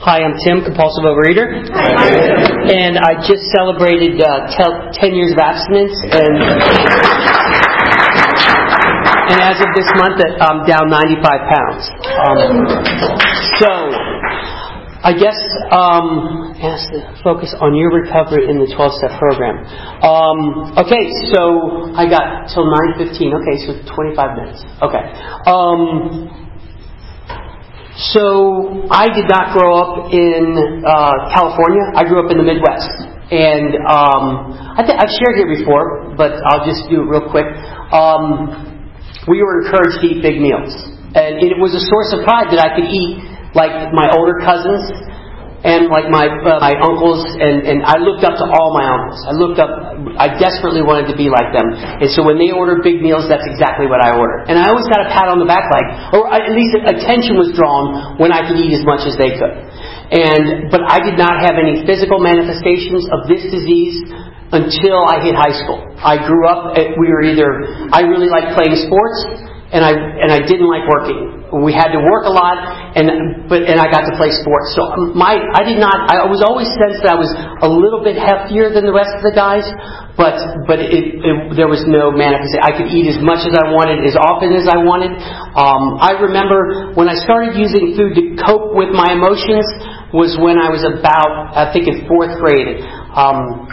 Hi, I'm Tim, compulsive overeater. And I just celebrated uh, tel- 10 years of abstinence, and, and as of this month, I'm down 95 pounds. Um, so, I guess um, the focus on your recovery in the 12-step program. Um, okay, so I got till 9:15. Okay, so 25 minutes. Okay. Um, so I did not grow up in uh, California. I grew up in the Midwest, and um, I th- I've shared here before, but I'll just do it real quick. Um, we were encouraged to eat big meals, and it was a source of pride that I could eat like my older cousins and like my uh, my uncles and and I looked up to all my uncles. I looked up. I desperately wanted to be like them. And so when they ordered big meals, that's exactly what I ordered. And I always got a pat on the back, like, or at least attention was drawn when I could eat as much as they could. And but I did not have any physical manifestations of this disease until I hit high school. I grew up. We were either I really liked playing sports, and I and I didn't like working we had to work a lot, and but and I got to play sports. So my I did not. I was always sensed that I was a little bit heftier than the rest of the guys, but but it, it, there was no manifestation. I could eat as much as I wanted, as often as I wanted. Um, I remember when I started using food to cope with my emotions was when I was about I think in fourth grade. Um,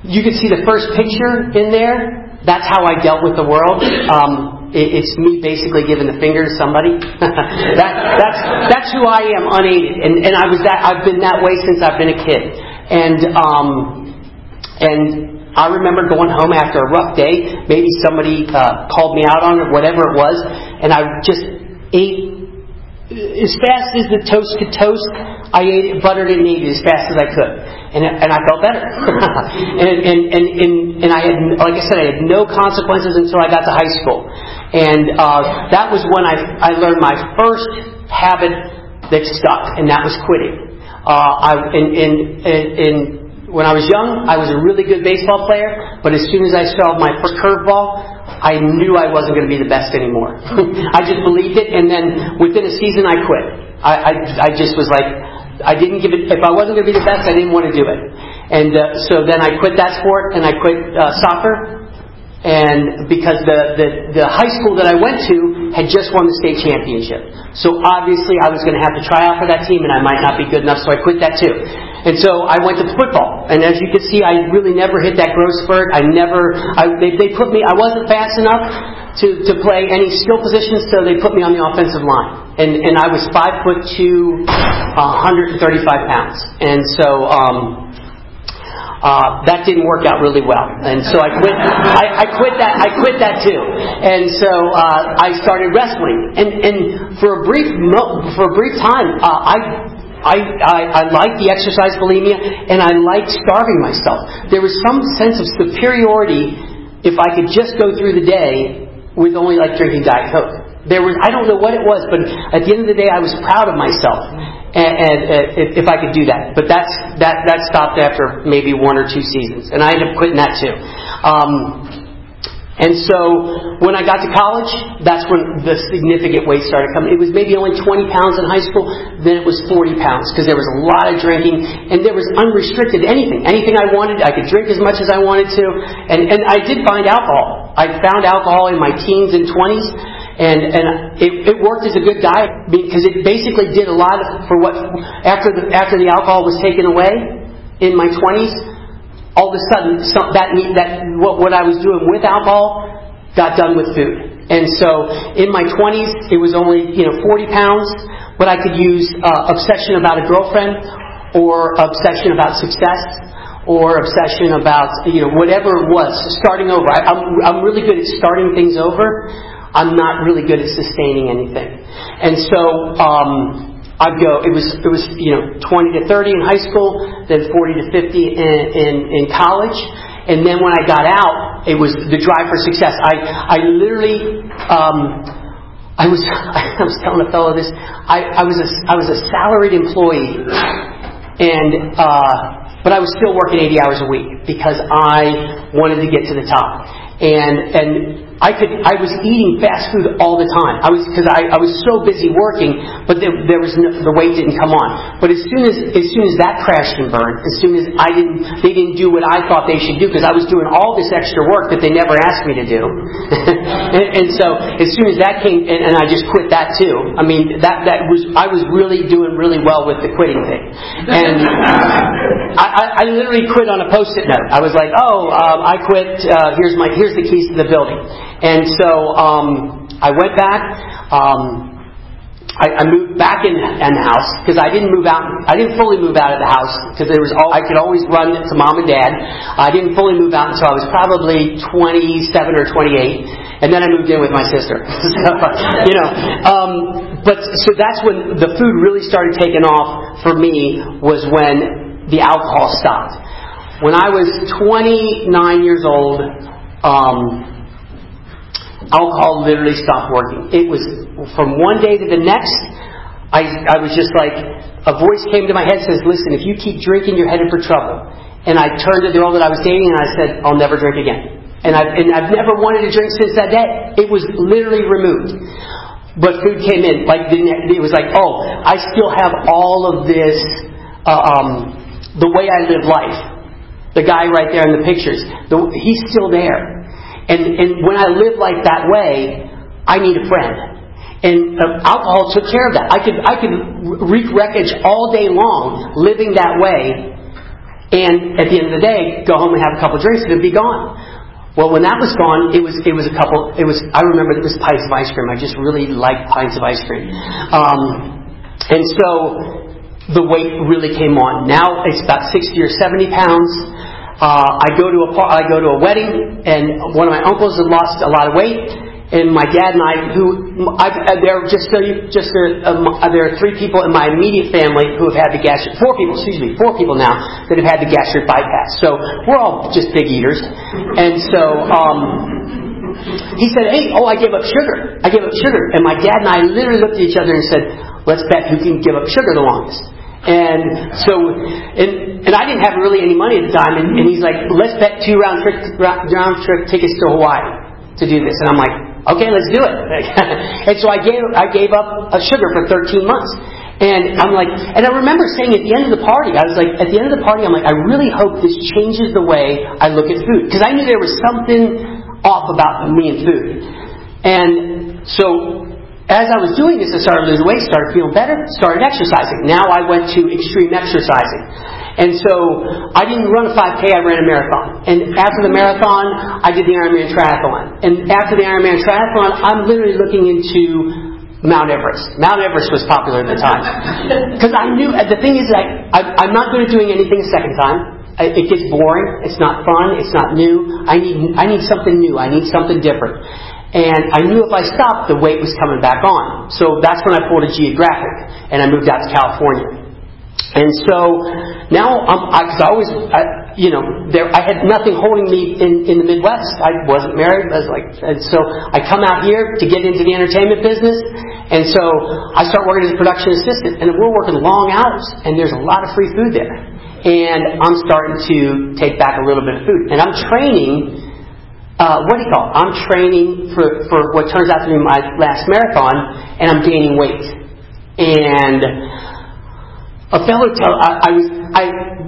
you can see the first picture in there. That's how I dealt with the world. Um, it's me basically giving the finger to somebody. that, that's that's who I am, unaided, and and I was that I've been that way since I've been a kid, and um, and I remember going home after a rough day. Maybe somebody uh, called me out on it, whatever it was, and I just ate as fast as the toast could toast. I ate it, buttered and ate it as fast as I could and, and I felt better. and, and, and, and, and I had, like I said, I had no consequences until I got to high school. And uh, that was when I, I learned my first habit that stuck, and that was quitting. Uh, I, in, in, in, when I was young, I was a really good baseball player, but as soon as I saw my first curveball, I knew I wasn't going to be the best anymore. I just believed it, and then within a season, I quit. I, I, I just was like, I didn't give it, if I wasn't going to be the best, I didn't want to do it. And uh, so then I quit that sport and I quit uh, soccer. And because the, the, the high school that I went to had just won the state championship. So obviously I was going to have to try out for that team and I might not be good enough, so I quit that too. And so I went to football. And as you can see, I really never hit that growth spurt. I never, I, they, they put me, I wasn't fast enough to, to play any skill positions, so they put me on the offensive line. And, and I was five foot two, uh, 135 pounds. And so, um, uh, that didn't work out really well, and so I quit. I, I quit that. I quit that too, and so uh, I started wrestling. And, and for a brief for a brief time, uh, I I, I, I liked the exercise bulimia and I liked starving myself. There was some sense of superiority if I could just go through the day with only like drinking Diet Coke. There was, I don't know what it was, but at the end of the day, I was proud of myself, and, and if, if I could do that. But that's that that stopped after maybe one or two seasons, and I ended up quitting that too. Um, and so when I got to college, that's when the significant weight started coming. It was maybe only 20 pounds in high school, then it was 40 pounds because there was a lot of drinking and there was unrestricted anything. Anything I wanted, I could drink as much as I wanted to. And, and I did find alcohol. I found alcohol in my teens and 20s. And, and it, it worked as a good diet because it basically did a lot for what, after the, after the alcohol was taken away in my 20s, all of a sudden some, that that what, what I was doing with alcohol got done with food. And so in my 20s, it was only you know 40 pounds, but I could use uh, obsession about a girlfriend, or obsession about success, or obsession about you know whatever it was. Starting over, I, I'm I'm really good at starting things over. I'm not really good at sustaining anything. And so um, I'd go, it was, it was, you know, 20 to 30 in high school, then 40 to 50 in, in, in college. And then when I got out, it was the drive for success. I, I literally, um, I was, I was telling a fellow this, I, I was a, I was a salaried employee and, uh, but I was still working 80 hours a week because I wanted to get to the top. And, and I could I was eating fast food all the time. I was because I, I was so busy working, but there, there was no, the weight didn't come on. But as soon as as soon as that crashed and burned, as soon as I didn't they didn't do what I thought they should do because I was doing all this extra work that they never asked me to do. and, and so as soon as that came, and, and I just quit that too. I mean that that was I was really doing really well with the quitting thing, and I, I, I literally quit on a post-it note. I was like, oh, um, I quit. Uh, here's my here's the keys to the building. And so um, I went back. Um, I, I moved back in, in the house because I didn't move out. I didn't fully move out of the house because there was all, I could always run to mom and dad. I didn't fully move out until I was probably 27 or 28, and then I moved in with my sister. so, you know, um, but so that's when the food really started taking off for me was when the alcohol stopped. When I was 29 years old, um, alcohol literally stopped working. It was from one day to the next. I, I was just like, a voice came to my head says, listen, if you keep drinking, you're headed for trouble. And I turned to the girl that I was dating and I said, I'll never drink again. And I've, and I've never wanted to drink since that day. It was literally removed. But food came in. Like it was like, oh, I still have all of this, uh, um, the way I live life. The guy right there in the pictures, the, he's still there. And, and when I live like that way, I need a friend. And uh, alcohol took care of that. I could, I could wreak wreckage all day long living that way. And at the end of the day, go home and have a couple drinks and it'd be gone. Well, when that was gone, it was it was a couple. It was I remember it was pints of ice cream. I just really liked pints of ice cream, um, and so the weight really came on. Now it's about sixty or seventy pounds. Uh, I go to a I go to a wedding, and one of my uncles had lost a lot of weight, and my dad and I, who I, uh, there are just just there, um, uh, there are three people in my immediate family who have had the gastric four people excuse me four people now that have had the gastric bypass. So we're all just big eaters, and so. Um, he said, "Hey, oh, I gave up sugar. I gave up sugar." And my dad and I literally looked at each other and said, "Let's bet who can give up sugar the longest." And so, and, and I didn't have really any money at the time, and, and he's like, let's bet two round trip, round trip tickets to Hawaii to do this. And I'm like, okay, let's do it. and so I gave, I gave up a sugar for 13 months. And I'm like, and I remember saying at the end of the party, I was like, at the end of the party, I'm like, I really hope this changes the way I look at food. Because I knew there was something off about me and food. And so as I was doing this, I started losing weight, started feeling better, started exercising. Now I went to extreme exercising. And so I didn't run a 5K, I ran a marathon. And after the marathon, I did the Ironman triathlon. And after the Ironman triathlon, I'm literally looking into Mount Everest. Mount Everest was popular at the time. Because I knew, the thing is, I, I, I'm not good at doing anything a second time. It gets boring. It's not fun. It's not new. I need, I need something new. I need something different. And I knew if I stopped, the weight was coming back on. So that's when I pulled a geographic and I moved out to California. And so now, I'm, I, cause I always, I, you know, there, I had nothing holding me in, in the Midwest. I wasn't married. I was like, and so I come out here to get into the entertainment business. And so I start working as a production assistant, and we're working long hours, and there's a lot of free food there. And I'm starting to take back a little bit of food, and I'm training uh, what do you call it? I'm training for, for what turns out to be my last marathon, and I'm gaining weight. And a fellow tell I, I was I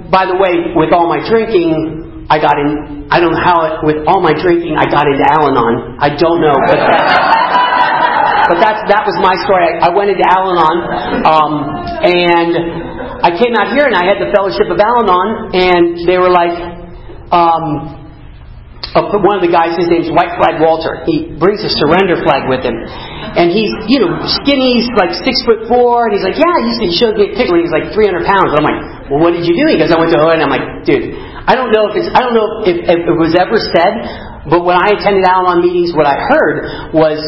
by the way, with all my drinking, I got in. I don't know how it, with all my drinking I got into Al-Anon. I don't know, but but that's that was my story. I, I went into Al-Anon, um, and I came out here and I had the Fellowship of Al-Anon, and they were like. Um, one of the guys, his name's White Flag Walter. He brings a surrender flag with him. And he's, you know, skinny, he's like six foot four, and he's like, yeah, he showed me a picture when he was like 300 pounds. And I'm like, well, what did you do? He goes, I went to Hawaii, and I'm like, dude, I don't know if it's, I don't know if, if it was ever said, but when I attended Al-Anon meetings, what I heard was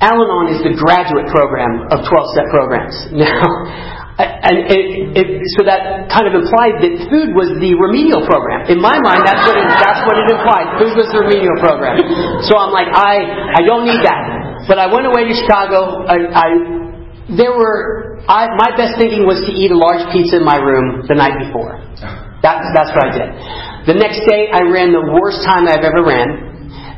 Al-Anon is the graduate program of 12 step programs. Now, and it, it, so that kind of implied that food was the remedial program. In my mind, that's what it, that's what it implied. Food was the remedial program. So I'm like, I I don't need that. But I went away to Chicago. I, I there were I, my best thinking was to eat a large pizza in my room the night before. That's that's what I did. The next day, I ran the worst time I've ever ran.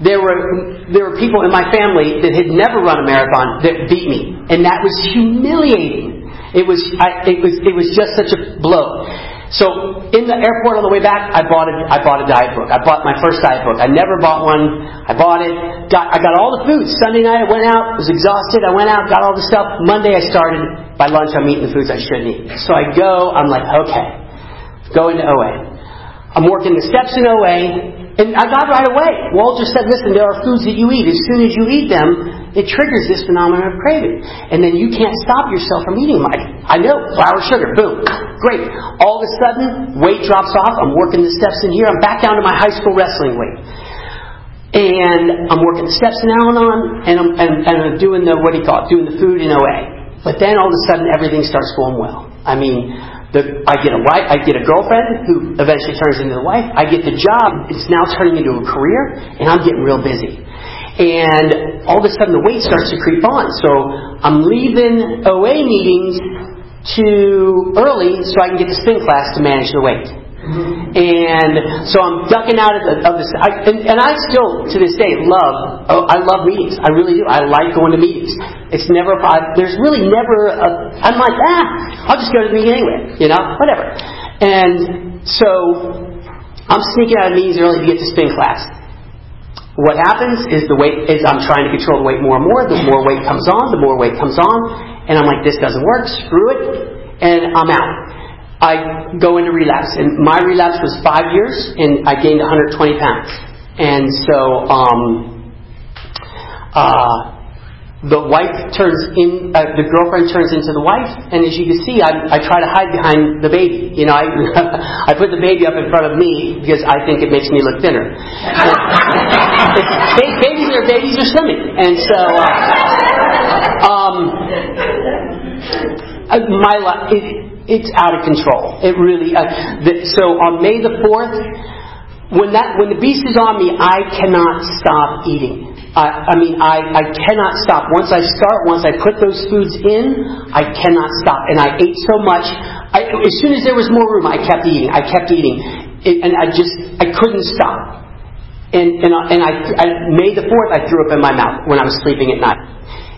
there were there were people in my family that had never run a marathon that beat me, and that was humiliating. It was I, it was it was just such a blow. So in the airport on the way back, I bought a I bought a diet book. I bought my first diet book. I never bought one. I bought it. Got I got all the food. Sunday night I went out. Was exhausted. I went out. Got all the stuff. Monday I started. By lunch I'm eating the foods I shouldn't eat. So I go. I'm like, okay, go into OA. I'm working the steps in OA. And I got right away. Walter said, listen, there are foods that you eat. As soon as you eat them, it triggers this phenomenon of craving. And then you can't stop yourself from eating them. I, I know, flour, sugar, boom, great. All of a sudden, weight drops off. I'm working the steps in here. I'm back down to my high school wrestling weight. And I'm working the steps in Al-Anon, and I'm, and, and I'm doing the, what do you call it, doing the food in OA. But then all of a sudden, everything starts going well. I mean, the, I get a wife, I get a girlfriend who eventually turns into a wife. I get the job. It's now turning into a career, and I'm getting real busy. And all of a sudden, the weight starts to creep on. So I'm leaving OA meetings too early so I can get to spin class to manage the weight. And so I'm ducking out of, the, of this. I, and, and I still, to this day, love. Oh, I love meetings. I really do. I like going to meetings. It's never. I, there's really never. A, I'm like, ah, I'll just go to the meeting anyway. You know, whatever. And so I'm sneaking out of meetings early to get to spin class. What happens is the weight is I'm trying to control the weight more and more. The more weight comes on, the more weight comes on, and I'm like, this doesn't work. Screw it, and I'm out. I go into relapse. And my relapse was five years, and I gained 120 pounds. And so, um, uh, the wife turns in, uh, the girlfriend turns into the wife, and as you can see, I, I try to hide behind the baby. You know, I, I put the baby up in front of me because I think it makes me look thinner. babies are babies are slimming, and so, uh, um, uh, my life it's out of control. It really. Uh, the, so on May the fourth, when that when the beast is on me, I cannot stop eating. I, I mean, I, I cannot stop. Once I start, once I put those foods in, I cannot stop. And I ate so much. I, as soon as there was more room, I kept eating. I kept eating, it, and I just I couldn't stop. And and, and I, I May the fourth, I threw up in my mouth when I was sleeping at night.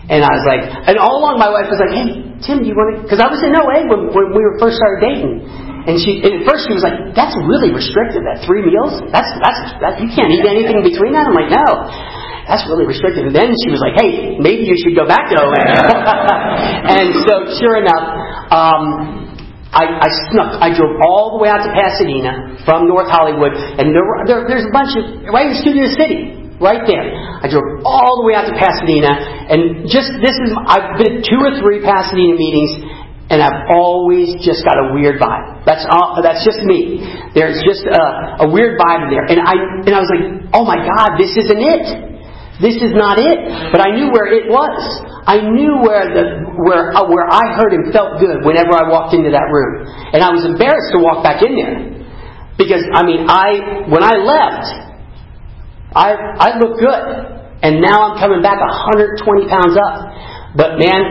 And I was like, and all along my wife was like, hey, Tim, do you want to? Because I was in OA when, when we were first started dating. And she, and at first she was like, that's really restrictive. That three meals? That's, that's, that, you can't eat anything between that? I'm like, no. That's really restrictive. And then she was like, hey, maybe you should go back to OA. and so sure enough, um, I, I snuck. I drove all the way out to Pasadena from North Hollywood, and there, there, there's a bunch of right in Studio City right there. I drove all the way out to Pasadena, and just this is I've been two or three Pasadena meetings, and I've always just got a weird vibe. That's all. That's just me. There's just a, a weird vibe there, and I and I was like, oh my God, this isn't it. This is not it. But I knew where it was. I knew where the where uh, where I heard and felt good whenever I walked into that room, and I was embarrassed to walk back in there because I mean I when I left I, I look good. And now I'm coming back 120 pounds up. But man,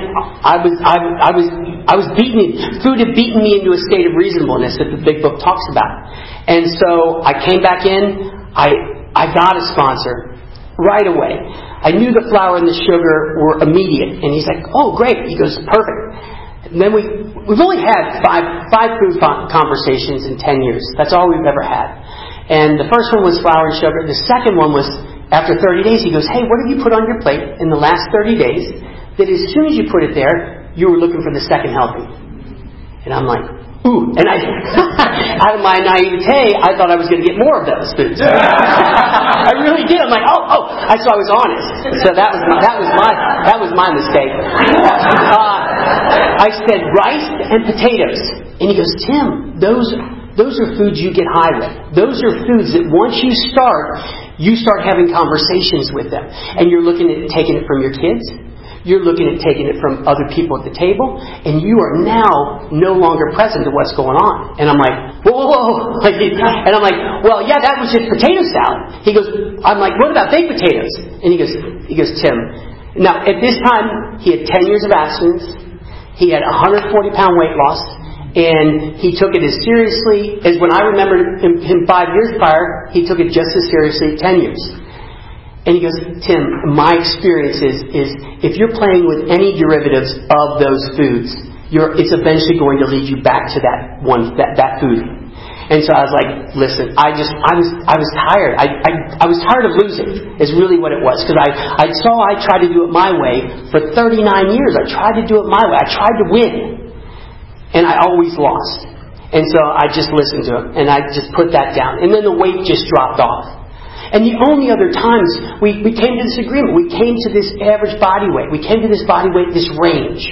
I was, I, I was, I was beaten. Food had beaten me into a state of reasonableness that the big book talks about. And so I came back in. I, I got a sponsor right away. I knew the flour and the sugar were immediate. And he's like, oh, great. He goes, perfect. And then we, we've only had five, five food conversations in 10 years. That's all we've ever had. And the first one was flour and sugar. The second one was after 30 days, he goes, Hey, what have you put on your plate in the last 30 days that as soon as you put it there, you were looking for the second helping? And I'm like, Ooh. And I, out of my naivete, I thought I was going to get more of those foods. I really did. I'm like, oh, oh. I, so I was honest. So that was my, that was my, that was my mistake. Uh, I said rice and potatoes. And he goes, Tim, those those are foods you get high with. Those are foods that once you start, you start having conversations with them. And you're looking at taking it from your kids. You're looking at taking it from other people at the table. And you are now no longer present to what's going on. And I'm like, whoa, whoa, whoa. and I'm like, well, yeah, that was just potato salad. He goes, I'm like, what about baked potatoes? And he goes, he goes, Tim. Now, at this time, he had 10 years of abstinence. He had 140 pound weight loss and he took it as seriously as when I remember him, him five years prior, he took it just as seriously ten years. And he goes, Tim, my experience is, is if you're playing with any derivatives of those foods, it's eventually going to lead you back to that one, that, that food. And so I was like, listen, I just, I was, I was tired. I, I, I was tired of losing, is really what it was. Because I, I saw I tried to do it my way for 39 years. I tried to do it my way. I tried to win. And I always lost. And so I just listened to him. And I just put that down. And then the weight just dropped off. And the only other times we, we came to this agreement, we came to this average body weight. We came to this body weight, this range.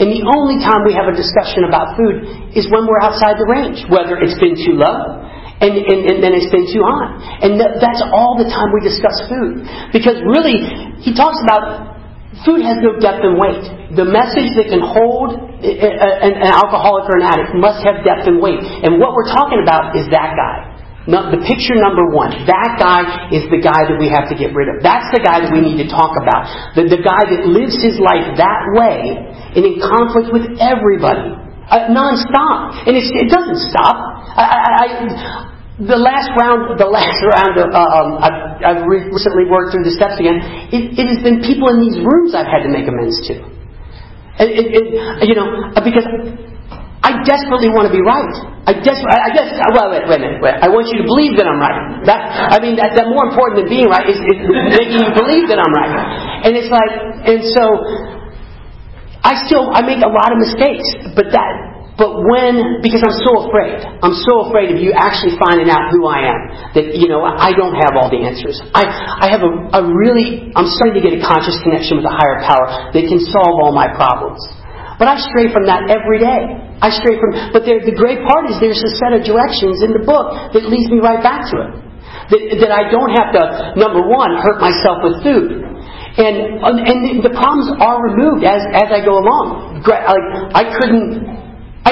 And the only time we have a discussion about food is when we're outside the range, whether it's been too low and, and, and then it's been too high. And th- that's all the time we discuss food. Because really, he talks about food has no depth and weight. The message that can hold an, alcoholic or an addict must have depth and weight. And what we're talking about is that guy. The picture number one, that guy is the guy that we have to get rid of. That's the guy that we need to talk about. The, the guy that lives his life that way and in conflict with everybody. Uh, nonstop. And it doesn't stop. I, I, the last round, the last round of, uh, um, I've, I've, recently worked through the steps again. It, it, has been people in these rooms I've had to make amends to. And, you know, because I desperately want to be right. I desperately, I guess, well, wait, wait a minute. Wait. I want you to believe that I'm right. That, I mean, that, that more important than being right is, is making you believe that I'm right. And it's like, and so, I still, I make a lot of mistakes, but that, but when, because I'm so afraid, I'm so afraid of you actually finding out who I am, that, you know, I don't have all the answers. I, I have a, a really, I'm starting to get a conscious connection with a higher power that can solve all my problems. But I stray from that every day. I stray from, but there, the great part is there's a set of directions in the book that leads me right back to it. That, that I don't have to, number one, hurt myself with food. And, and the problems are removed as, as I go along. Like, I couldn't,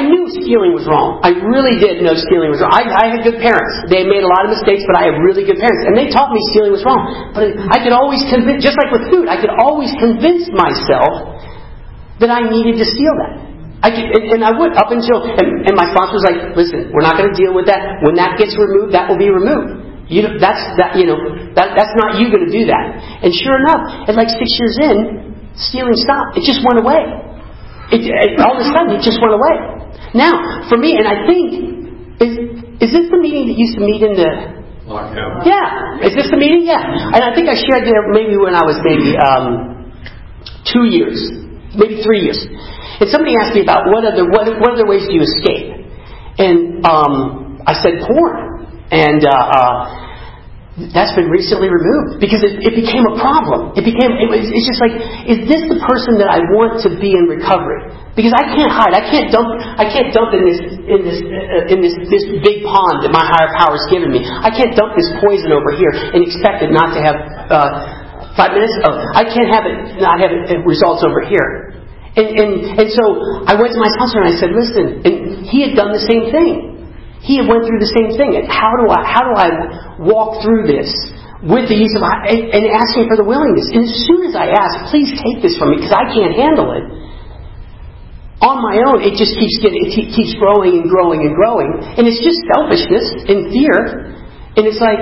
I knew stealing was wrong. I really did know stealing was wrong. I, I had good parents. They made a lot of mistakes, but I had really good parents. And they taught me stealing was wrong. But I could always convince, just like with food, I could always convince myself that I needed to steal that. I could, and, and, I would up until, and, and my sponsor was like, "Listen, we're not going to deal with that. When that gets removed, that will be removed. You know, that's that. You know, that, that's not you going to do that." And sure enough, at like six years in, stealing stopped. It just went away. It, it, all of a sudden, it just went away. Now, for me, and I think is is this the meeting that used to meet in the yeah. Is this the meeting? Yeah. And I think I shared there maybe when I was maybe um, two years maybe three years. And somebody asked me about what other what, what other ways do you escape? And um, I said porn, and uh, uh, that's been recently removed because it, it became a problem. It became it was, it's just like is this the person that I want to be in recovery? Because I can't hide. I can't dump. I can't dump in this in this uh, in this this big pond that my higher power has given me. I can't dump this poison over here and expect it not to have. Uh, Five minutes? Oh, I can't have it, not have it, it results over here. And, and, and so I went to my sponsor and I said, listen, and he had done the same thing. He had went through the same thing. And how do I, how do I walk through this with the use of, and asking for the willingness? And as soon as I ask, please take this from me because I can't handle it. On my own, it just keeps getting, it keeps growing and growing and growing. And it's just selfishness and fear. And it's like,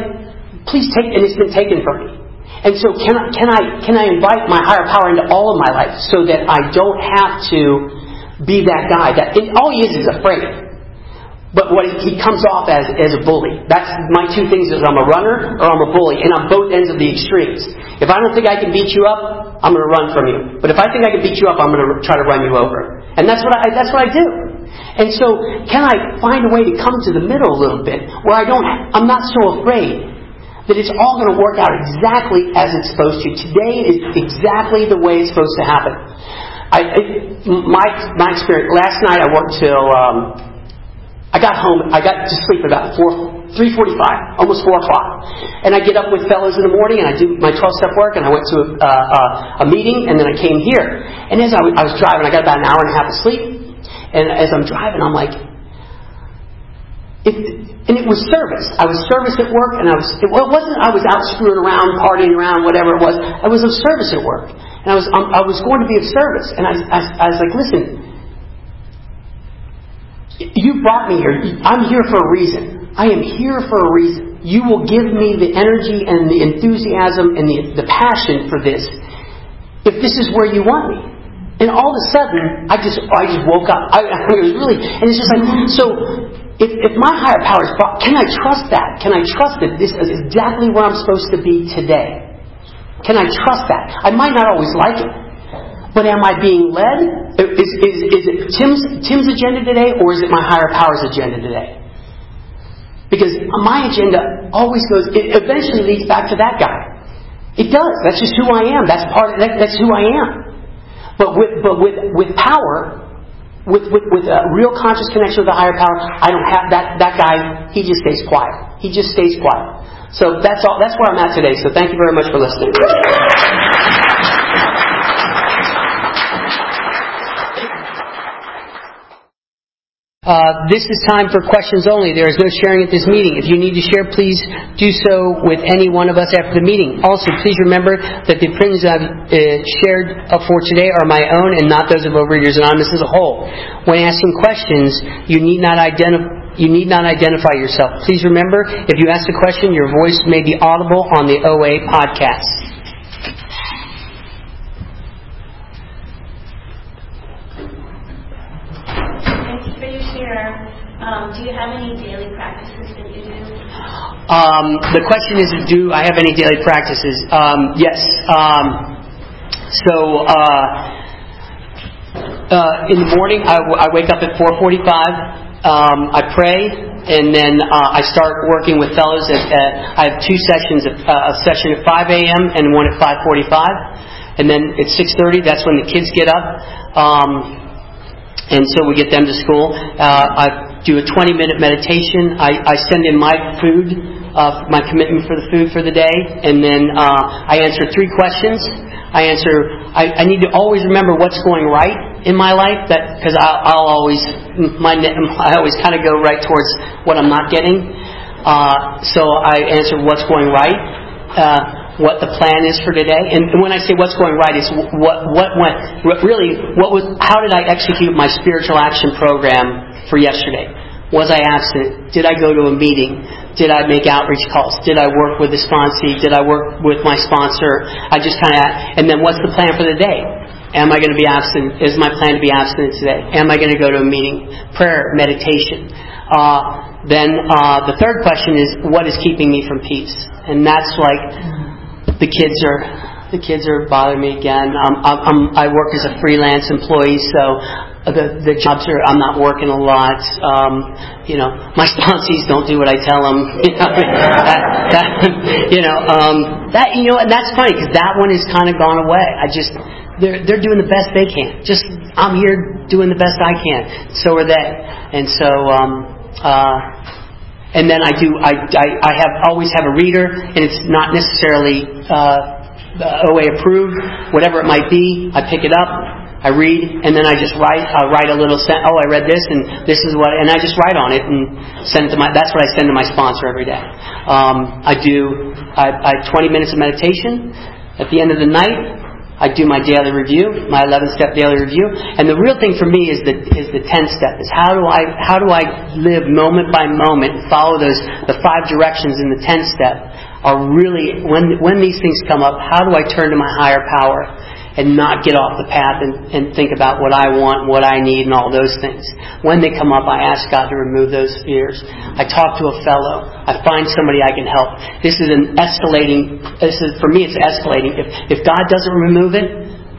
please take, and it's been taken from me. And so can I, can I, can I invite my higher power into all of my life so that I don't have to be that guy that, all he is is afraid. But what he comes off as as a bully. That's my two things is I'm a runner or I'm a bully, and I'm both ends of the extremes. If I don't think I can beat you up, I'm going to run from you. But if I think I can beat you up, I'm going to try to run you over. And that's what I that's what I do. And so, can I find a way to come to the middle a little bit where I don't I'm not so afraid that it's all going to work out exactly as it's supposed to. Today is exactly the way it's supposed to happen. I, my my experience last night, I worked till um, I got home. I got to sleep about four, three forty-five, almost four o'clock, and I get up with fellows in the morning and I do my twelve-step work, and I went to a, uh, a meeting, and then I came here. And as I was driving, I got about an hour and a half of sleep, and as I'm driving, I'm like, it, and it was service. I was service at work, and I was. It wasn't. I was out screwing around, partying around, whatever it was. I was of service at work, and I was. Um, I was going to be of service, and I, I, I was like, listen, you brought me here. I'm here for a reason. I am here for a reason. You will give me the energy and the enthusiasm and the, the passion for this if this is where you want me. And all of a sudden, I just I just woke up. I, it was really, and it's just like so. If, if my higher power is, can I trust that? Can I trust that this is exactly where I'm supposed to be today? Can I trust that? I might not always like it, but am I being led? Is, is, is it Tim's, Tim's agenda today, or is it my higher power's agenda today? Because my agenda always goes, it eventually leads back to that guy. It does. That's just who I am. That's part of that, that's who I am. But with, but with, with power, with, with, with a real conscious connection with the higher power, I don't have that, that guy, he just stays quiet. He just stays quiet. So that's all. That's where I'm at today. So thank you very much for listening. Uh, this is time for questions only. There is no sharing at this meeting. If you need to share, please do so with any one of us after the meeting. Also, please remember that the opinions I've uh, shared for today are my own and not those of Overeaters Anonymous as a whole. When asking questions, you need not identify you need not identify yourself. Please remember, if you ask a question, your voice may be audible on the OA podcast. Thank you for your share. Um, do you Um, the question is, do I have any daily practices? Um, yes. Um, so, uh, uh, in the morning, I, w- I wake up at 4:45 um, I pray, and then uh, I start working with fellows. At, at I have two sessions: uh, a session at 5 a.m. and one at 5:45, and then at 6:30. That's when the kids get up, um, and so we get them to school. Uh, I do a 20-minute meditation. I, I send in my food, uh, my commitment for the food for the day, and then uh, I answer three questions. I answer. I, I need to always remember what's going right in my life. That because I'll, I'll always my I always kind of go right towards what I'm not getting. Uh, so I answer what's going right. Uh, what the plan is for today, and when I say what's going right, it's what what went really what was how did I execute my spiritual action program for yesterday? Was I absent? Did I go to a meeting? Did I make outreach calls? Did I work with the sponsee? Did I work with my sponsor? I just kind of, and then what's the plan for the day? Am I going to be absent? Is my plan to be absent today? Am I going to go to a meeting? Prayer, meditation. Uh, then uh, the third question is, what is keeping me from peace? And that's like the kids are the kids are bothering me again. Um, I'm, i work as a freelance employee, so the the jobs are I'm not working a lot. Um, you know, my sponsees don't do what I tell them. You know, that, you know, um, that you know, and that's funny because that one has kind of gone away. I just they're they're doing the best they can. Just I'm here doing the best I can. So are they, and so. Um, uh, and then I do. I, I, I have always have a reader, and it's not necessarily uh, OA approved, whatever it might be. I pick it up, I read, and then I just write. I write a little. Sen- oh, I read this, and this is what, and I just write on it and send it to my. That's what I send to my sponsor every day. Um, I do. I, I 20 minutes of meditation. At the end of the night, I do my daily review, my 11 step daily review, and the real thing for me is the is the 10 step. Is how do I how do I live moment by moment, and follow those the five directions in the 10 step, are really, when, when these things come up, how do I turn to my higher power and not get off the path and, and think about what I want, what I need, and all those things? When they come up, I ask God to remove those fears. I talk to a fellow. I find somebody I can help. This is an escalating, this is, for me, it's escalating. If, if God doesn't remove it,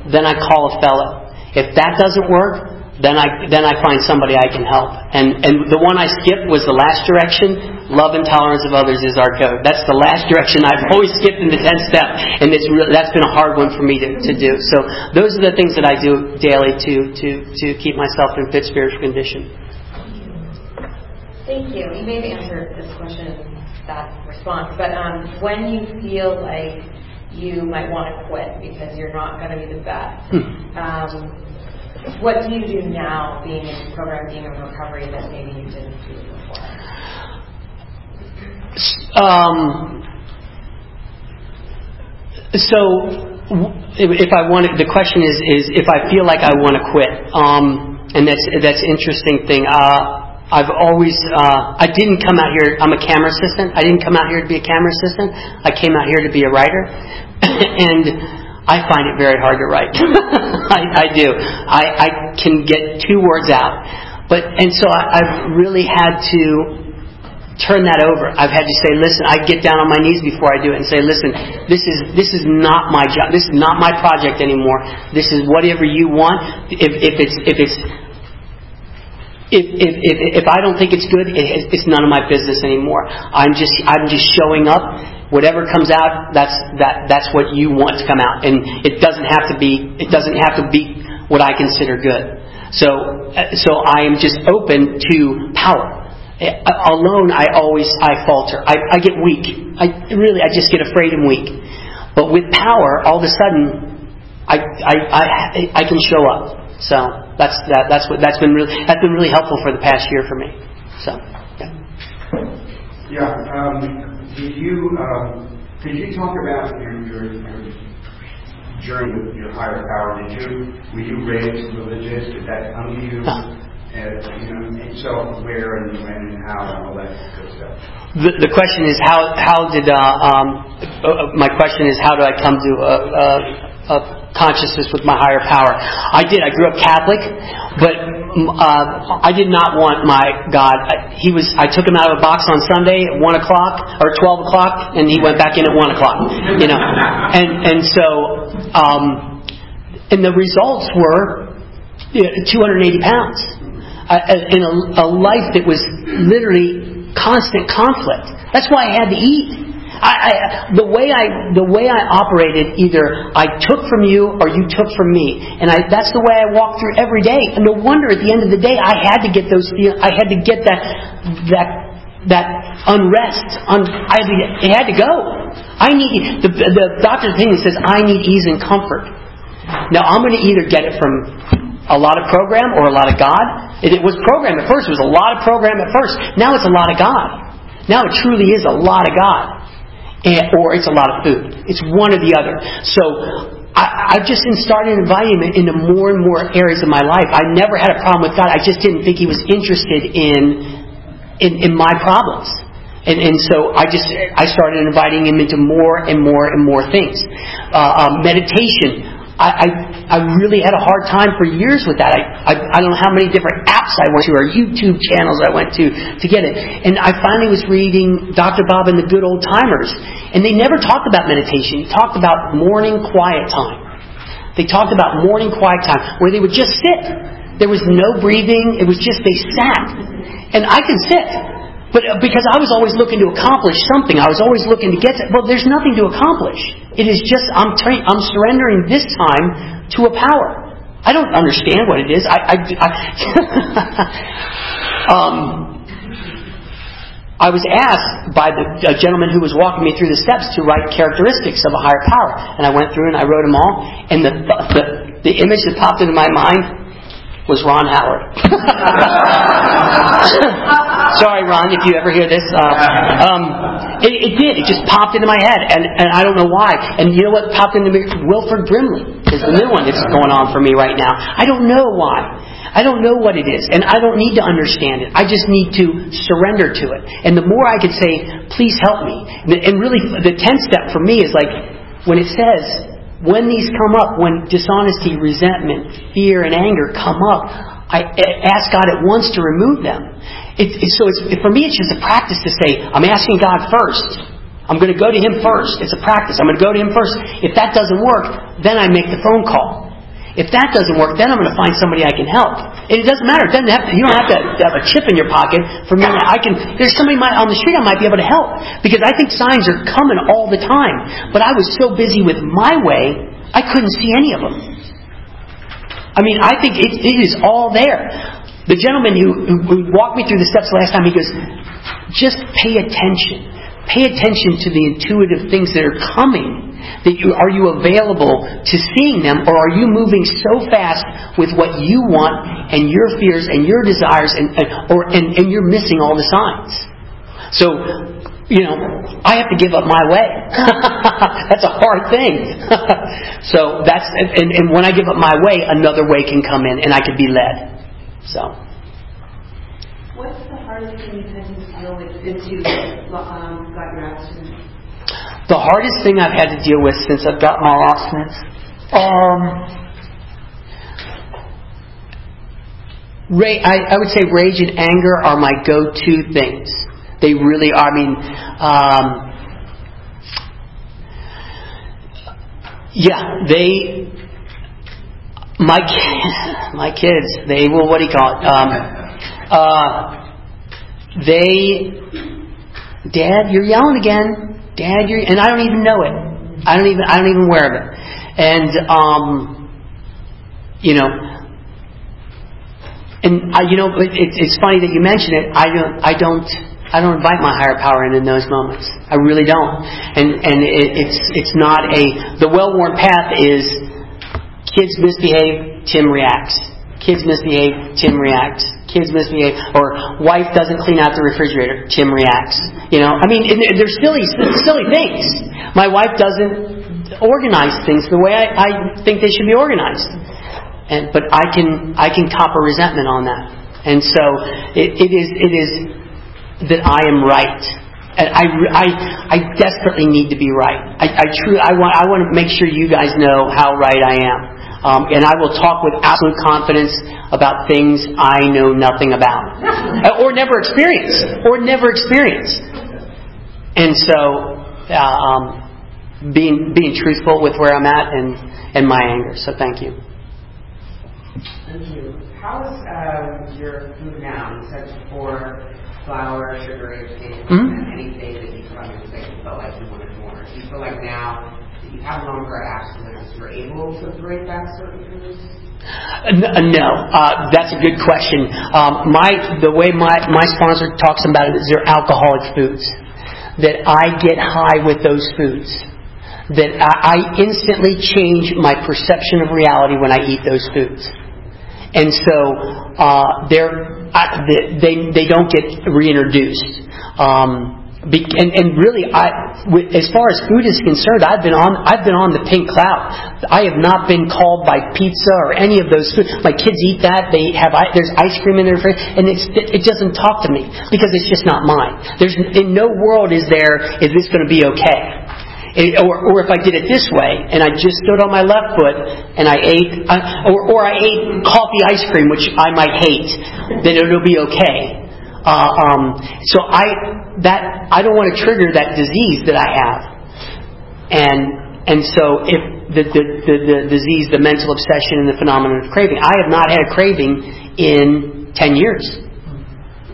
then I call a fellow. If that doesn't work, then I then I find somebody I can help. And and the one I skipped was the last direction. Love and tolerance of others is our code. That's the last direction I've always skipped in the tenth step, and it's really, that's been a hard one for me to, to do. So those are the things that I do daily to to to keep myself in fit spiritual condition. Thank you. You may have answered this question that response, but um, when you feel like you might want to quit because you're not going to be the best. Hmm. Um, what do you do now, being in program, being in recovery, that maybe you didn't do before? Um, so, if I want, the question is, is if I feel like I want to quit, um, and that's that's interesting thing. Uh, I've always, uh, I didn't come out here, I'm a camera assistant. I didn't come out here to be a camera assistant. I came out here to be a writer. and I find it very hard to write. I, I do. I, I can get two words out. But, and so I, I've really had to turn that over. I've had to say, listen, I get down on my knees before I do it and say, listen, this is this is not my job. This is not my project anymore. This is whatever you want. If, if it's if it's if, if, if, if I don't think it's good, it, it's none of my business anymore. I'm just I'm just showing up. Whatever comes out, that's that that's what you want to come out, and it doesn't have to be it doesn't have to be what I consider good. So uh, so I am just open to power. Uh, alone, I always I falter. I, I get weak. I really I just get afraid and weak. But with power, all of a sudden, I I I, I can show up. So that's that, that's what that's been really that's been really helpful for the past year for me. So yeah. Yeah. Um, did you um, did you talk about your, your, your journey with your higher power? Did you were you raised religious? Did that come to you? Uh, and, you know, and so where and when and how and all that good stuff. The, the question is how how did uh, um, uh, my question is how do I come to a, a, a consciousness with my higher power? I did. I grew up Catholic, but uh, I did not want my God. He was. I took him out of a box on Sunday at one o'clock or twelve o'clock, and he went back in at one o'clock. You know, and and so um, and the results were you know, 280 pounds in a, a life that was literally constant conflict. That's why I had to eat. I, I, the way I the way I operated, either I took from you or you took from me, and I, that's the way I walked through every day. And no wonder at the end of the day, I had to get those. I had to get that that that unrest. Un, I had to, it had to go. I need the the doctor's opinion says I need ease and comfort. Now I'm going to either get it from a lot of program or a lot of God. It, it was program at first. It was a lot of program at first. Now it's a lot of God. Now it truly is a lot of God. And, or it's a lot of food. It's one or the other. So I, I just started inviting him into more and more areas of my life. I never had a problem with God. I just didn't think he was interested in in, in my problems. And, and so I just I started inviting him into more and more and more things. Uh, um, meditation. I, I, I really had a hard time for years with that. I, I, I don't know how many different apps I went to or YouTube channels I went to to get it. And I finally was reading Dr. Bob and the Good Old Timers, and they never talked about meditation. He talked about morning quiet time. They talked about morning quiet time where they would just sit. There was no breathing. It was just they sat. And I can sit. But uh, because I was always looking to accomplish something, I was always looking to get to, well, there's nothing to accomplish. It is just, I'm, tra- I'm surrendering this time to a power. I don't understand what it is. I, I, I um, I was asked by the gentleman who was walking me through the steps to write characteristics of a higher power, and I went through and I wrote them all. And the the, the image that popped into my mind was Ron Howard. Sorry, Ron, if you ever hear this. Uh, um, it, it, did. It just popped into my head, and, and I don't know why. And you know what popped into me? Wilford Brimley is the new one that's going on for me right now. I don't know why. I don't know what it is, and I don't need to understand it. I just need to surrender to it. And the more I could say, please help me. And really, the 10th step for me is like, when it says, when these come up, when dishonesty, resentment, fear, and anger come up, I ask God at once to remove them. It, it, so it's, for me, it's just a practice to say, I'm asking God first. I'm going to go to Him first. It's a practice. I'm going to go to Him first. If that doesn't work, then I make the phone call. If that doesn't work, then I'm going to find somebody I can help. And it doesn't matter. It doesn't have to, you don't have to have a chip in your pocket for me. I can. There's somebody on the street I might be able to help because I think signs are coming all the time. But I was so busy with my way, I couldn't see any of them. I mean, I think it, it is all there. The gentleman who, who walked me through the steps last time, he goes, just pay attention. Pay attention to the intuitive things that are coming that you, are you available to seeing them, or are you moving so fast with what you want and your fears and your desires, and, and or and, and you're missing all the signs? So, you know, I have to give up my way. that's a hard thing. so that's and, and when I give up my way, another way can come in, and I can be led. So. What's the hardest thing you've had to deal with since you um, got your abstinence? The hardest thing I've had to deal with since I've got my abstinence, um, ra- I, I would say rage and anger are my go-to things. They really are. I mean, um, yeah, they, my my kids, they will. What do you call it? Um, uh, they, Dad, you're yelling again. Dad, you're, and I don't even know it. I don't even, I don't even aware of it. And, um, you know, and I, you know, it, it, it's funny that you mention it. I don't, I don't, I don't invite my higher power in in those moments. I really don't. And and it, it's it's not a the well-worn path is kids misbehave, Tim reacts. Kids misbehave, Tim reacts. Kids misbehave, or wife doesn't clean out the refrigerator, Tim reacts. You know, I mean, they're silly, silly things. My wife doesn't organize things the way I, I think they should be organized. And, but I can I can cop a resentment on that, and so it, it is it is that I am right. And I, I, I desperately need to be right. I, I truly I want I want to make sure you guys know how right I am. Um, and I will talk with absolute confidence about things I know nothing about, or never experienced, or never experienced. And so, uh, um, being being truthful with where I'm at and and my anger. So thank you. Thank you. How is um, your food now? You said before flour, sugar, education, Mhm. anything that you put on your plate, you felt like you wanted more. Do you feel like now that you have longer abstinence, you're able to break back certain foods? Uh, No, uh, that's a good question. Um, my the way my my sponsor talks about it is they're alcoholic foods. That I get high with those foods. That I, I instantly change my perception of reality when I eat those foods. And so uh, they're I, they they don't get reintroduced. Um, and, and really, I, with, as far as food is concerned, I've been on I've been on the pink cloud. I have not been called by pizza or any of those food. My kids eat that. They have i- there's ice cream in their fridge, and it's, it doesn't talk to me because it's just not mine. There's in no world is there is this going to be okay. It- or, or if I did it this way and I just stood on my left foot and I ate, uh, or, or I ate coffee ice cream, which I might hate, then it'll be okay. Uh, um, so I that I don't want to trigger that disease that I have, and and so if the the, the, the disease, the mental obsession, and the phenomenon of craving, I have not had a craving in ten years.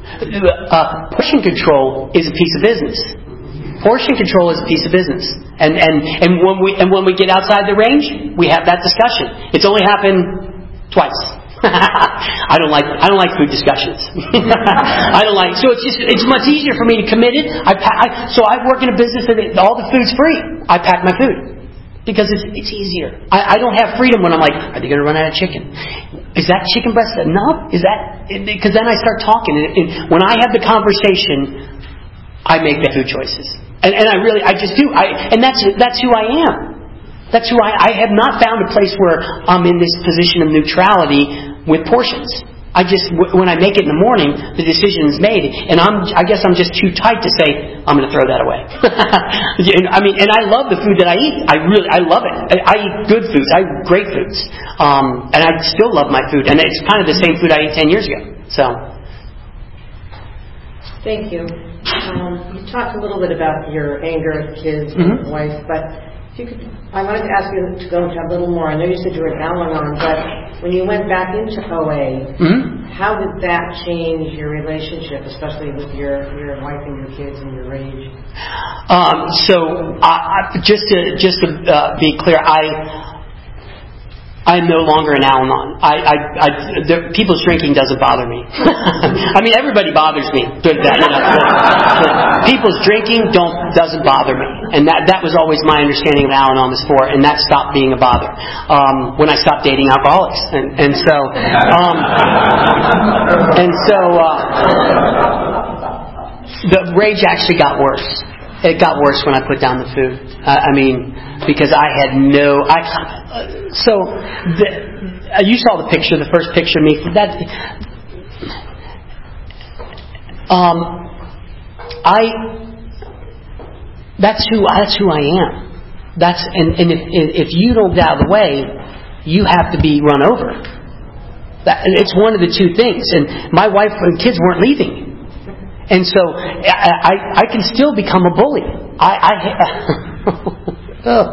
Uh, portion control is a piece of business. Portion control is a piece of business, and and and when we and when we get outside the range, we have that discussion. It's only happened twice. I don't like I don't like food discussions. I don't like so it's just it's much easier for me to commit it. I, I so I work in a business that it, all the food's free. I pack my food because it's it's easier. I, I don't have freedom when I'm like, are they going to run out of chicken? Is that chicken breast enough? Is that because then I start talking and, and when I have the conversation, I make the food choices. And, and I really, I just do. I, and that's, that's who I am. That's who I, I have not found a place where I'm in this position of neutrality with portions. I just, when I make it in the morning, the decision is made, and I'm, I guess I'm just too tight to say, I'm going to throw that away. And, I mean, and I love the food that I eat. I really, I love it. I, I eat good foods. I eat great foods. Um, and I still love my food, and it's kind of the same food I ate 10 years ago. So, Thank you. Um, you talked a little bit about your anger at kids Mhm. and wife, but if you could, I wanted to ask you to go into a little more. I know you said you were at Al-Anon, but when you went back into OA, mhm. how did that change your relationship, especially with your, your wife and your kids and your rage? Um, so, I, I, just to just to uh, be clear, I I'm no longer an Al-Anon. I, I, I, the, people's drinking doesn't bother me. I mean, everybody bothers me. But that, you know, but people's drinking don't doesn't bother me, and that that was always my understanding of Al-Anon was for, and that stopped being a bother um, when I stopped dating alcoholics, and and so um, and so. Uh, the rage actually got worse. It got worse when I put down the food. I I mean, because I had no. I so the, uh, you saw the picture, the first picture of me. That Um, I that's who that's who I am. That's and, and if if you don't get out of the way, you have to be run over. That, it's one of the two things. And my wife and kids weren't leaving, and so I I, I can still become a bully. I I, oh,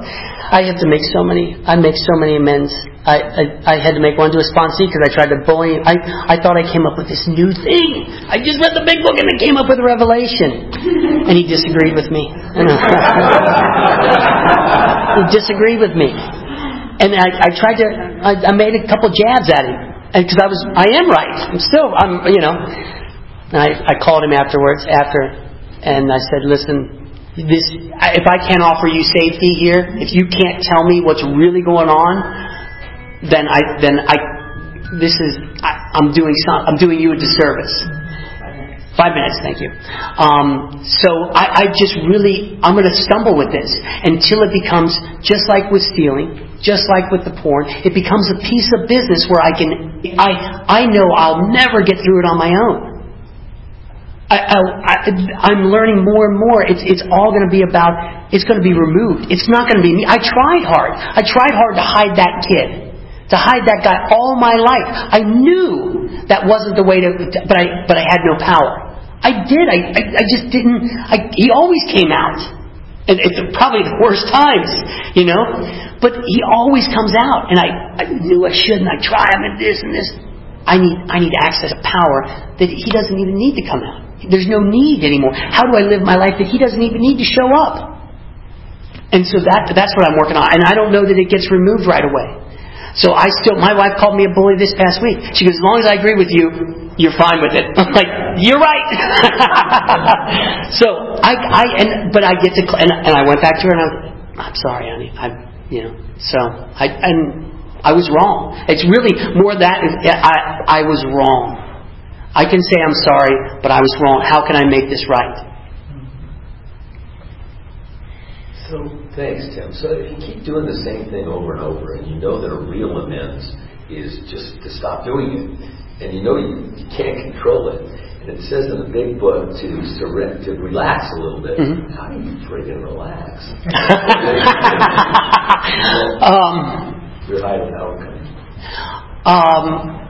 I have to make so many. I make so many amends. I, I, I had to make one to a sponsee because I tried to bully. I, I thought I came up with this new thing. I just read the big book and it came up with a revelation. And he disagreed with me. he disagreed with me. And I, I tried to, I, I made a couple jabs at him. Because I was, I am right. I'm still, I'm, you know. And I, I called him afterwards, after, and I said, listen, this, if I can't offer you safety here, if you can't tell me what's really going on, then I then I this is I, I'm doing some I'm doing you a disservice. Five minutes, thank you. Um, so I, I just really I'm going to stumble with this until it becomes just like with stealing, just like with the porn. It becomes a piece of business where I can I I know I'll never get through it on my own. I, am learning more and more. It's, it's all going to be about, it's going to be removed. It's not going to be me. I tried hard. I tried hard to hide that kid to hide that guy all my life. I knew that wasn't the way to, but I, but I had no power. I did. I, I, I just didn't. I, he always came out. And it's probably the worst times, you know. But he always comes out, and I, I knew I shouldn't. I try him and this and this. I need I need access to power that he doesn't even need to come out. There's no need anymore. How do I live my life that he doesn't even need to show up? And so that that's what I'm working on. And I don't know that it gets removed right away. So I still, my wife called me a bully this past week. She goes, as long as I agree with you, you're fine with it. I'm like, you're right. so I, I, and, but I get to, and, and I went back to her and I was, I'm sorry, honey. I, you know, so I, and I was wrong. It's really more that I, I was wrong. I can say I'm sorry, but I was wrong. How can I make this right? So thanks, Tim. So if you keep doing the same thing over and over, and you know that a real amends is just to stop doing it, and you know you, you can't control it, and it says in the big book to surrender, to relax a little bit. Mm-hmm. How do you friggin' relax? um, Your higher power coming. Um,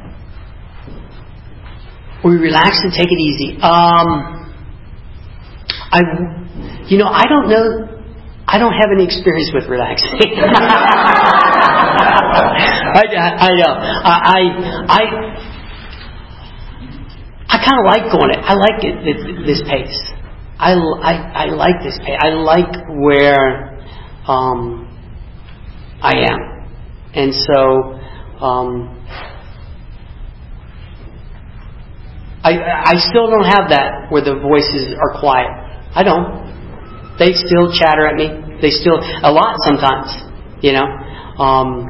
we relax and take it easy. Um, I, you know, I don't know I don't have any experience with relaxing. I, I, know. I, I, I kind of like going it. I like it, this, this pace. I, I, I like this pace. I like where um, I am. And so um, I, I still don't have that where the voices are quiet. I don't. They still chatter at me. They still a lot sometimes, you know. Um,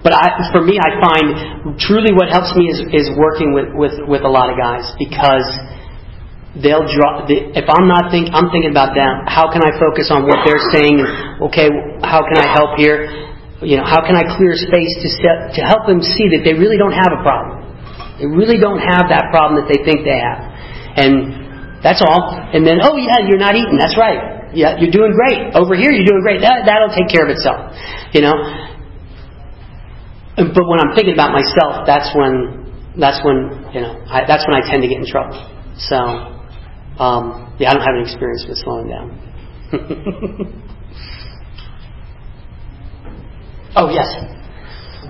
but I, for me, I find truly what helps me is, is working with, with, with a lot of guys because they'll draw. If I'm not think, I'm thinking about them. How can I focus on what they're saying? Okay, how can I help here? You know, how can I clear space to set, to help them see that they really don't have a problem. They really don't have that problem that they think they have, and that's all. And then, oh yeah, you're not eating. That's right. Yeah, you're doing great. Over here, you're doing great. That, that'll take care of itself. You know? But when I'm thinking about myself, that's when, that's when, you know, I, that's when I tend to get in trouble. So, um, yeah, I don't have any experience with slowing down. oh, yes.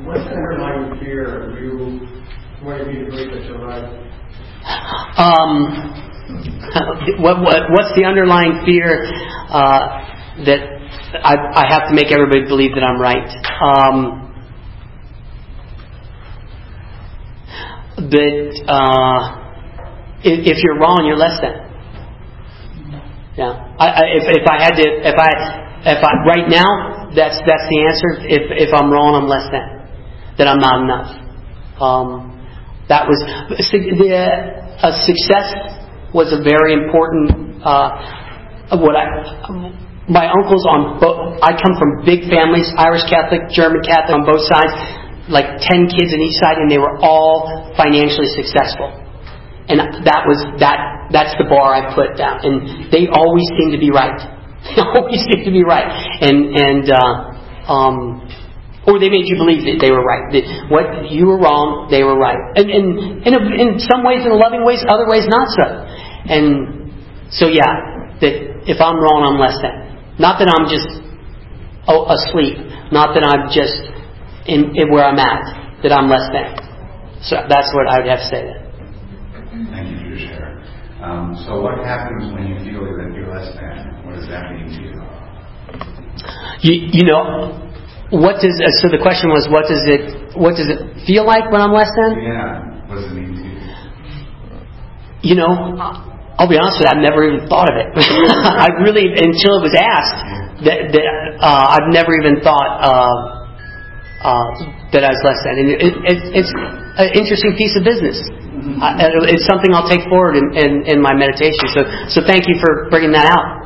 What's the underlying fear of you wanting do you believe that you're right? Um, what, what, what's the underlying fear uh, that I, I, have to make everybody believe that I'm right? Um, that uh, if, if, you're wrong, you're less than. Yeah. I, I, if, if I had to, if I, if I, right now, that's that's the answer. If if I'm wrong, I'm less than. That I'm not enough. Um, that was the a success was a very important. Uh, what I my uncles on both. I come from big families, Irish Catholic, German Catholic on both sides, like ten kids on each side, and they were all financially successful. And that was that that's the bar I put down, and they always seem to be right. They always seem to be right, and and uh, um, or they made you believe that they were right. That what you were wrong, they were right, and and, and in some ways, in loving ways, other ways not so. And so, yeah, that if I'm wrong, I'm less than. Not that I'm just oh, asleep. Not that I'm just in, in where I'm at. That I'm less than. So that's what I would have to say. Thank you for your share. Um, so what happens when you feel that you're less than? What does that mean to you? You, you know, what does uh, so the question was what does it what does it feel like when I'm less than? Yeah. What does it mean to you? You know, I'll be honest with you, I've never even thought of it. I really until it was asked that, that uh, I've never even thought uh, uh, that I was less than. And it, it, it's an interesting piece of business. I, it's something I'll take forward in, in, in my meditation. So, so thank you for bringing that out.